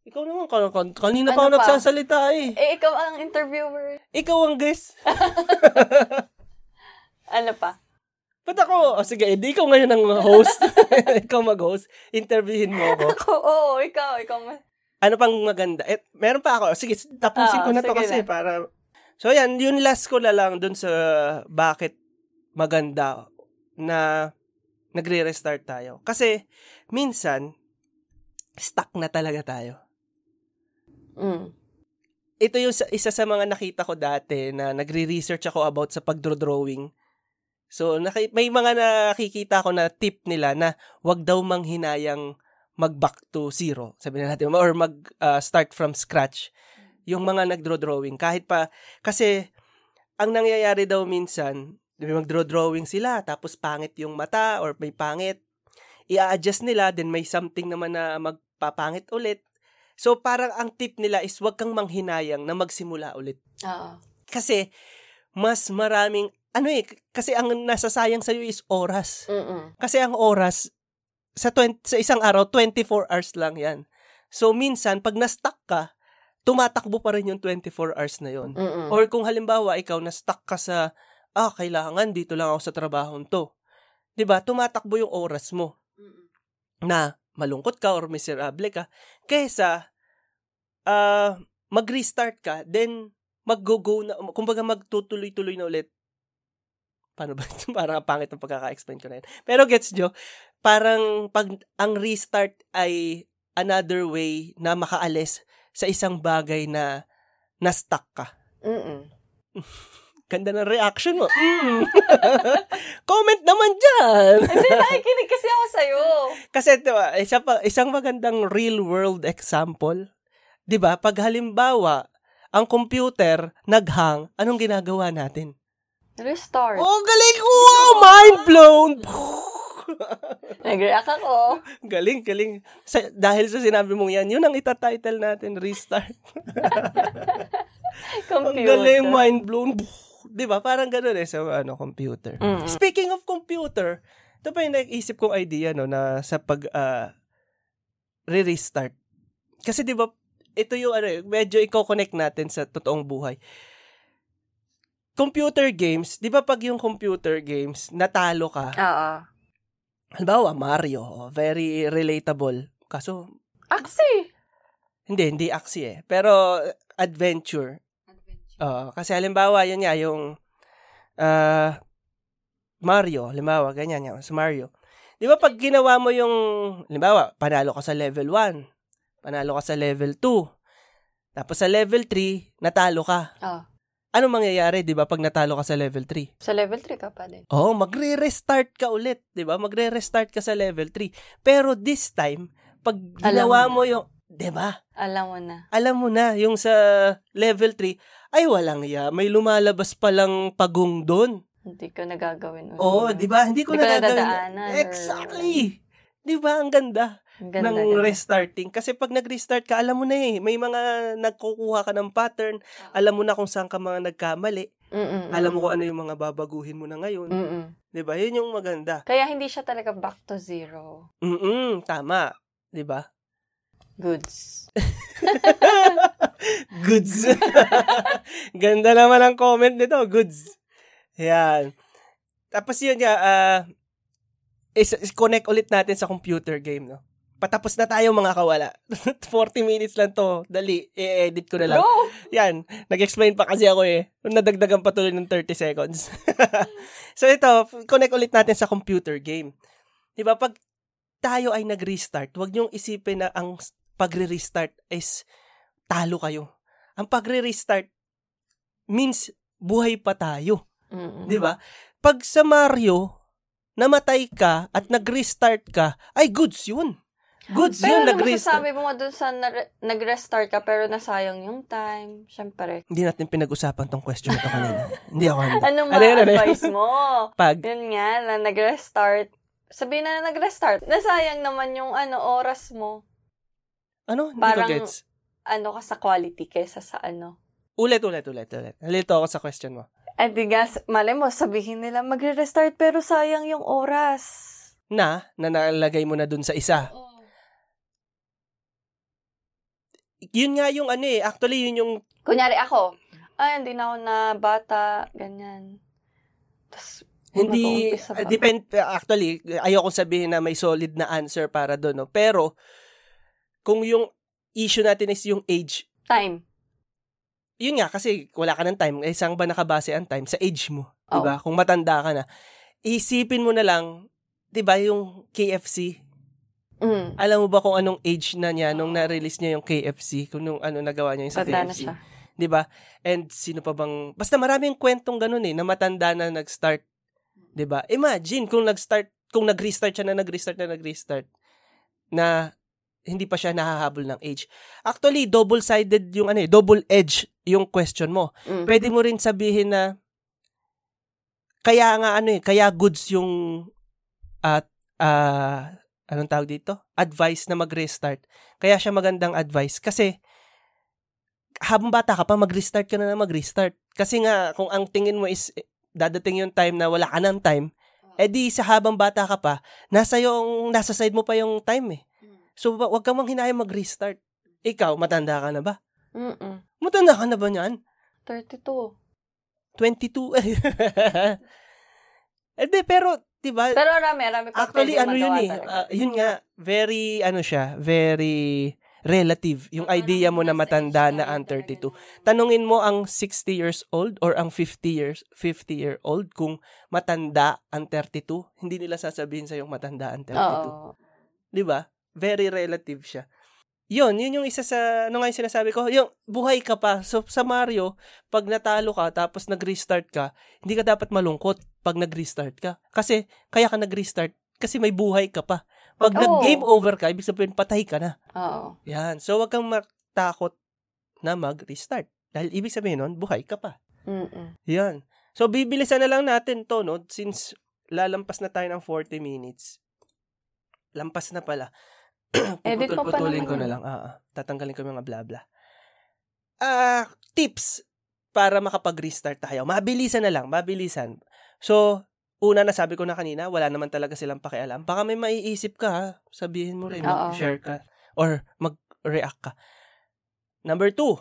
ikaw naman, kan- kan- kanina pa ako
Ano pa?
nagsasalita eh.
Eh, ikaw ang interviewer.
Ikaw ang guest.
Ano pa?
Ba't ako? O sige, hindi ikaw ngayon ang host. ikaw mag-host. Interviewin mo ako.
Ako, oo, ikaw, ikaw.
Ano pang maganda? Eh, meron pa ako. Sige, tapusin
Oo,
ko na to kasi
na.
para... So, yan. Yung last ko na lang dun sa bakit maganda na nagre-restart tayo. Kasi, minsan, stuck na talaga tayo.
Mm.
Ito yung sa- isa sa mga nakita ko dati na nagre-research ako about sa pagdro-drawing. So, naki- may mga nakikita ko na tip nila na wag daw manghinayang mag-back to zero. Sabi na natin, or mag-start from scratch. Yung mga nagdraw-drawing. Kahit pa, kasi, ang nangyayari daw minsan, may mag-draw-drawing sila, tapos pangit yung mata, or may pangit. I-adjust nila, then may something naman na magpapangit ulit. So, parang ang tip nila is wag kang manghinayang na magsimula ulit.
Oo.
Kasi, mas maraming, ano eh, kasi ang nasasayang sa'yo is oras.
Mm-mm.
Kasi ang oras, sa, 20, sa isang araw, 24 hours lang yan. So, minsan, pag na-stuck ka, tumatakbo pa rin yung 24 hours na yon.
Mm-mm.
Or kung halimbawa, ikaw na-stuck ka sa, ah, kailangan, dito lang ako sa trabaho to. 'Di ba Tumatakbo yung oras mo na malungkot ka or miserable ka. Kesa, ah, mag-restart ka, then, mag-go-go na, kumbaga magtutuloy-tuloy na ulit. Paano ba? parang pangit ang pagkaka-explain ko na yun. Pero gets nyo, parang pag ang restart ay another way na makaalis sa isang bagay na na-stuck ka.
Mm-mm.
Ganda ng reaction mo. Mm. Comment naman dyan.
Hindi, nakikinig kasi ako sa'yo.
Kasi diba, isa pa, isang magandang real world example, 'di ba? Pag halimbawa, ang computer naghang, anong ginagawa natin?
Restart.
Oh, galing! Wow! Mind blown!
Nag-react ako.
galing, galing. Sa, dahil sa sinabi mong yan, yun ang itatitle natin, restart. Ang
Computer.
galing, mind blown. 'Di ba? Parang gano'n eh sa ano, computer.
Mm.
Speaking of computer, ito pa yung naisip kong idea no na sa pag ah, re-restart. Kasi 'di ba ito yung ano, eh, medyo i-connect natin sa totoong buhay. Computer games, 'di ba pag yung computer games natalo ka,
Oo.
halimbawa Mario, very relatable. Kaso
Axie.
hindi hindi aksi eh, pero adventure. Oo, kasi halimbawa, yun nga, yung ah, Mario, halimbawa, ganyan nga, sa Mario. Di ba pag ginawa mo yung, halimbawa, panalo ka sa level 1, panalo ka sa level 2, tapos sa level 3, natalo ka.
Oh.
Ano mangyayari, di ba, pag natalo ka sa level 3?
Sa level 3 ka pa din.
Oo, magre-restart ka ulit, di ba? Magre-restart ka sa level 3. Pero this time, pag ginawa
mo
mo yung, di ba?
Alam mo na.
alam mo na, yung sa level 3, ay walang ya, may lumalabas palang pagong doon.
Hindi ko nagagawin.
Oo, di ba? Hindi ko
Hindi ko
na
or-
Exactly! Di ba? Ang ganda,
ganda,
ng
ganda.
restarting. Kasi pag nag-restart ka, alam mo na eh, may mga nagkukuha ka ng pattern, alam mo na kung saan ka mga nagkamali,
Mm-mm.
alam mo kung ano yung mga babaguhin mo na ngayon.
Mm-mm.
Di ba? Yun yung maganda.
Kaya hindi siya talaga back to zero.
Mm tama. Di ba?
Goods.
Goods. Ganda naman ang comment nito. Goods. Yan. Tapos yun nga, ah, is, is connect ulit natin sa computer game, no? Patapos na tayo mga kawala. 40 minutes lang to. Dali, i-edit ko na lang.
Bro!
Yan, nag-explain pa kasi ako eh. Nadagdagan pa tuloy ng 30 seconds. so ito, connect ulit natin sa computer game. Di ba, pag tayo ay nag-restart, huwag niyong isipin na ang pagre-restart is talo kayo. Ang pagre-restart means buhay pa tayo.
Mm-mm.
Di ba? Pag sa Mario, namatay ka at nag-restart ka, ay goods yun. Goods
Pero
yun,
ano
nag-restart.
masasabi mo dun sa na- nag-restart ka pero nasayang yung time? Siyempre.
Hindi natin pinag-usapan tong question ito kanina. Hindi ako handa.
Anong
Ano yun, ano
ma-advise mo?
Pag,
Yun nga, na nag-restart. Sabihin na nag-restart. Nasayang naman yung ano, oras mo.
ano? Hindi
Parang-
ko gets.
Ano ka sa quality kesa sa ano.
Ulit, ulit, ulit, ulit. Nalito ako sa question mo.
At di nga, mali mo, sabihin nila magre-restart pero sayang yung oras.
Na, na nalagay mo na dun sa isa. Yun nga yung ano eh. Actually, yun yung
Kunyari ako, ay, hindi na ako na bata, ganyan. Tapos,
hindi, depend, actually, ayoko sabihin na may solid na answer para doon, no? Pero, kung yung issue natin is yung age,
time.
yun nga, kasi wala ka ng time. Eh, saan ba nakabase ang time? Sa age mo.
Oh.
Diba? Kung matanda ka na. Isipin mo na lang, diba, yung KFC,
Mm.
alam mo ba kung anong age na niya nung na-release niya yung KFC? Kung nung ano nagawa niya yung sa
Tanda
KFC?
siya.
'Di ba? And sino pa bang basta maraming kwentong ganun eh na matanda na nag-start. 'Di ba? Imagine kung nag-start kung nag-restart siya na nag-restart na nag-restart na hindi pa siya nahahabol ng age. Actually, double-sided yung ano eh, double edge yung question mo.
Mm.
Pwede mo rin sabihin na kaya nga ano eh, kaya goods yung at ah anong tawag dito? Advice na mag-restart. Kaya siya magandang advice kasi habang bata ka pa, mag-restart ka na na mag-restart. Kasi nga, kung ang tingin mo is eh, dadating yung time na wala ka ng time, Eh di sa habang bata ka pa, nasa yung nasa side mo pa yung time eh. So wa- wag kang manghinayang mag-restart. Ikaw, matanda ka na ba?
Mm-mm.
Matanda ka na ba niyan?
32.
22. eh di, pero, di ba?
Pero rami, rami pa
Actually, ano yun eh. ah, yun nga, very, ano siya, very relative. Yung idea mo na matanda na ang 32. Tanungin mo ang 60 years old or ang 50 years 50 year old kung matanda ang 32, hindi nila sasabihin sa yung matanda ang 32.
Oo.
'Di ba? Very relative siya. Yun, yun yung isa sa, ano nga yung sinasabi ko, yung buhay ka pa. So, sa Mario, pag natalo ka, tapos nag-restart ka, hindi ka dapat malungkot pag nag-restart ka. Kasi, kaya ka nag-restart, kasi may buhay ka pa. Pag
Oo.
nag-game over ka, ibig sabihin, patay ka na.
Oo.
Yan. So, wag kang matakot na mag-restart. Dahil ibig sabihin nun, buhay ka pa.
Mm-mm.
Yan. So, bibilisan na lang natin to, no? Since lalampas na tayo ng 40 minutes. Lampas na pala.
Edit mo pa naman
ko na lang. Ah, ah. tatanggalin ko yung mga bla bla. Ah, tips para makapag-restart tayo. Mabilisan na lang, mabilisan. So, una na sabi ko na kanina, wala naman talaga silang pakialam. Baka may maiisip ka, ha? sabihin mo rin,
Oo.
mag-share ka, or mag-react ka. Number two,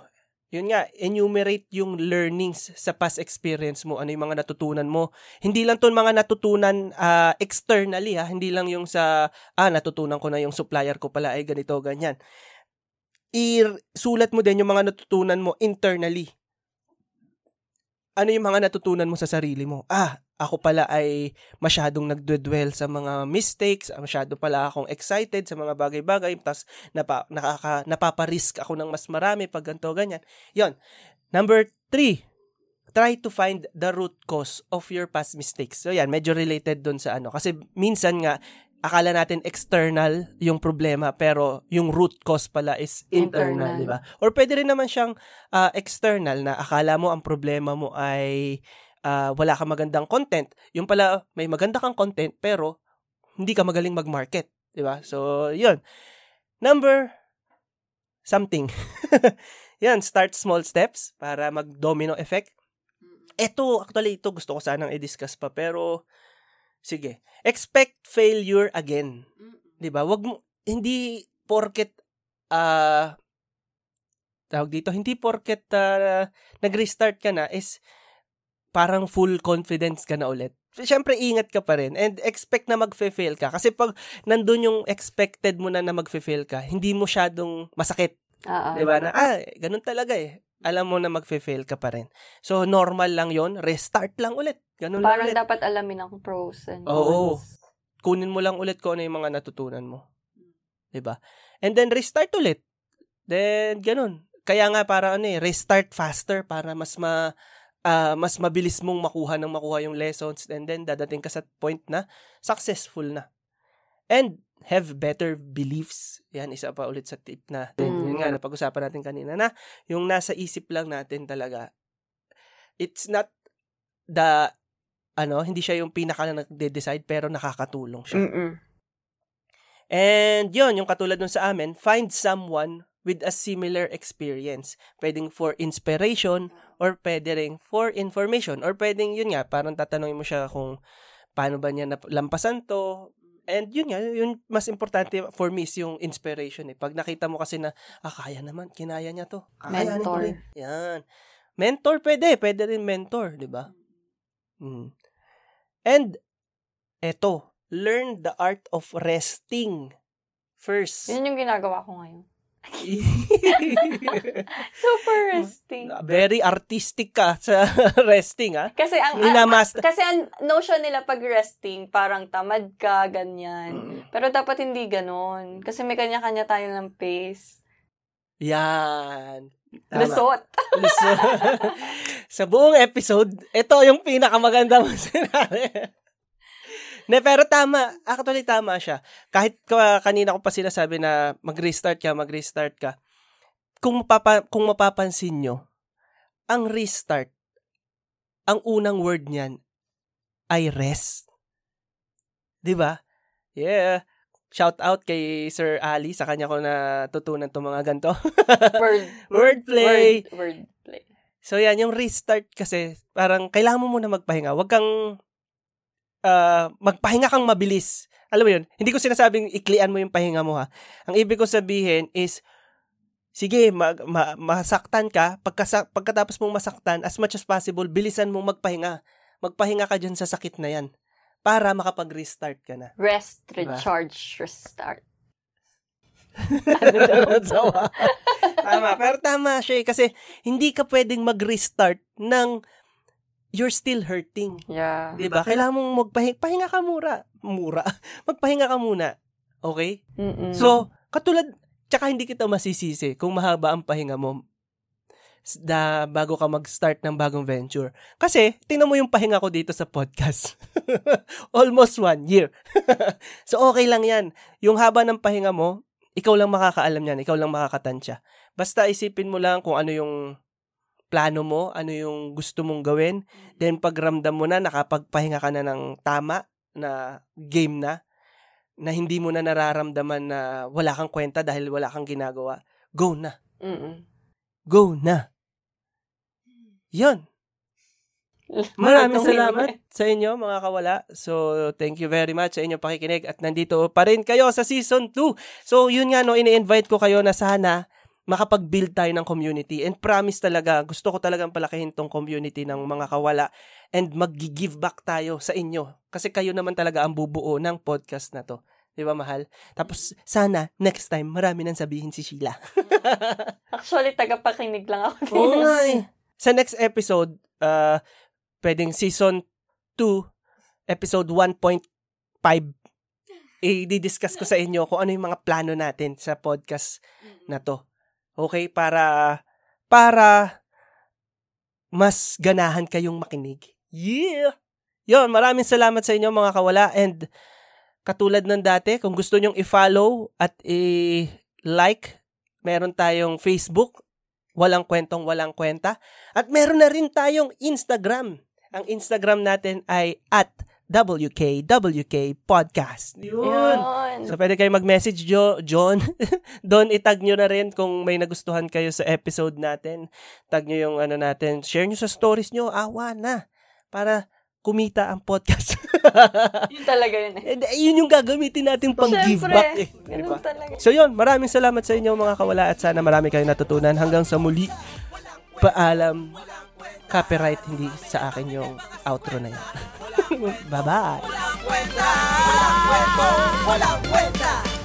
yun nga, enumerate yung learnings sa past experience mo, ano yung mga natutunan mo. Hindi lang to mga natutunan ah, externally, ha? hindi lang yung sa, ah, natutunan ko na yung supplier ko pala ay ganito, ganyan. I-sulat mo din yung mga natutunan mo internally. Ano yung mga natutunan mo sa sarili mo? Ah, ako pala ay masyadong nagdwell sa mga mistakes, ah, masyado pala akong excited sa mga bagay-bagay, tapos napa, nakaka, napaparisk ako ng mas marami pag ganito, ganyan. Yon. Number three, try to find the root cause of your past mistakes. So yan, medyo related dun sa ano. Kasi minsan nga, akala natin external yung problema, pero yung root cause pala is internal,
Internal.
di ba? Or pwede rin naman siyang ah, external na akala mo ang problema mo ay ah, wala ka magandang content. Yung pala, may maganda kang content, pero hindi ka magaling mag-market. Di ba? So, yun. Number something. yan, start small steps para mag-domino effect. Ito, actually, ito gusto ko sanang i-discuss pa, pero sige. Expect failure again. 'Di ba? Wag mo hindi porket ah tawag dito, hindi porket ah, nag-restart ka na is parang full confidence ka na ulit. Siyempre, ingat ka pa rin and expect na magfe-fail ka. Kasi pag nandun yung expected mo na na magfe-fail ka, hindi mo syadong masakit.
Oo.
Di ba? Na, ah, ganun talaga eh. Alam mo na magfe-fail ka pa rin. So, normal lang yon Restart lang ulit. Ganun
Parang
lang ulit.
dapat alamin ang pros and
Oo.
cons.
Kunin mo lang ulit kung ano yung mga natutunan mo. ba? And then, restart ulit. Then, ganun. Kaya nga, para ano eh, restart faster para mas ma ah, mas mabilis mong makuha ng makuha yung lessons and then dadating ka sa point na successful na. And have better beliefs. Yan, isa pa ulit sa tip na.
Mm.
Yun nga, napag-usapan natin kanina na yung nasa isip lang natin talaga. It's not the, ano, hindi siya yung pinaka na nagde-decide pero nakakatulong siya.
Mm-mm.
And yun, yung katulad nun sa amin, find someone with a similar experience. Pwedeng for inspiration or pwede rin for information or pwedeng yun nga, parang tatanungin mo siya kung paano ba niya lampasan to. And yun nga, yun mas importante for me is yung inspiration eh. Pag nakita mo kasi na, ah, kaya naman, kinaya niya to. Ko
Mentor.
rin. Yan. Mentor pwede, pwede rin mentor, di ba? Mm. And, eto, learn the art of resting first.
Yun yung ginagawa ko ngayon. Super resting.
Very artistic ka sa resting, ah.
Kasi ang
Minamaster.
kasi ang notion nila pag resting, parang tamad ka, ganyan. Pero dapat hindi ganon. Kasi may kanya-kanya tayo ng pace.
Yan. Tama.
Lusot.
Lusot. sa buong episode, ito yung pinakamaganda mo sinabi. Ne, pero tama. Actually, tama siya. Kahit ka, kanina ko pa sinasabi na mag-restart ka, mag-restart ka. Kung, mapapa, kung mapapansin nyo, ang restart, ang unang word niyan ay rest. 'Di ba? Yeah. Shout out kay Sir Ali sa kanya ko natutunan tong mga ganto.
Word.
Wordplay.
Word, wordplay.
So yan, yung restart kasi, parang kailangan mo muna magpahinga. Huwag kang, uh, magpahinga kang mabilis. Alam mo yun, hindi ko sinasabing iklian mo yung pahinga mo ha. Ang ibig ko sabihin is, sige, mag, ma, masaktan ka, pagkasa, pagkatapos mong masaktan, as much as possible, bilisan mong magpahinga. Magpahinga ka dyan sa sakit na yan para makapag-restart ka na.
Rest, diba? recharge, diba? restart.
Tama. Pero tama siya eh, kasi hindi ka pwedeng mag-restart ng you're still hurting.
Yeah.
Diba? Kailangan mong magpahinga. Pahinga ka mura. Mura. Magpahinga ka muna. Okay?
Mm-mm.
So, katulad, tsaka hindi kita masisisi kung mahaba ang pahinga mo da bago ka mag-start ng bagong venture. Kasi, tingnan mo yung pahinga ko dito sa podcast. Almost one year. so, okay lang yan. Yung haba ng pahinga mo, ikaw lang makakaalam yan. Ikaw lang makakatansya. Basta isipin mo lang kung ano yung plano mo, ano yung gusto mong gawin. Then, pagramdam mo na, nakapagpahinga ka na ng tama na game na, na hindi mo na nararamdaman na wala kang kwenta dahil wala kang ginagawa, go na.
Mm-mm.
Go na. Yun. Maraming salamat sa inyo mga kawala. So, thank you very much sa inyong pakikinig at nandito pa rin kayo sa season 2. So, yun nga no, ini-invite ko kayo na sana makapag-build tayo ng community. And promise talaga, gusto ko talagang palakihin tong community ng mga kawala and mag-give back tayo sa inyo. Kasi kayo naman talaga ang bubuo ng podcast na to. Di ba, mahal? Tapos, sana, next time, marami nang sabihin si Sheila.
Actually, tagapakinig lang ako.
Oo nga eh sa next episode, uh, pwedeng season 2, episode 1.5, i-discuss ko sa inyo kung ano yung mga plano natin sa podcast na to. Okay? Para, para mas ganahan kayong makinig. Yeah! Yon, maraming salamat sa inyo mga kawala and katulad ng dati, kung gusto nyong i-follow at i-like, meron tayong Facebook Walang kwentong walang kwenta. At meron na rin tayong Instagram. Ang Instagram natin ay at WKWK Podcast. Yun. So, pwede kayo mag-message, jo, John. Doon, itag nyo na rin kung may nagustuhan kayo sa episode natin. Tag nyo yung ano natin. Share nyo sa stories nyo. Awa na. Para kumita ang podcast.
yun talaga yun eh.
And, yun yung gagamitin natin pang Siyempre, give back eh.
Talaga.
So yun, maraming salamat sa inyo mga kawala at sana marami kayong natutunan. Hanggang sa muli, paalam, copyright hindi sa akin yung outro na yan. Bye-bye. Walang kwenta, walang kwento, walang kwenta.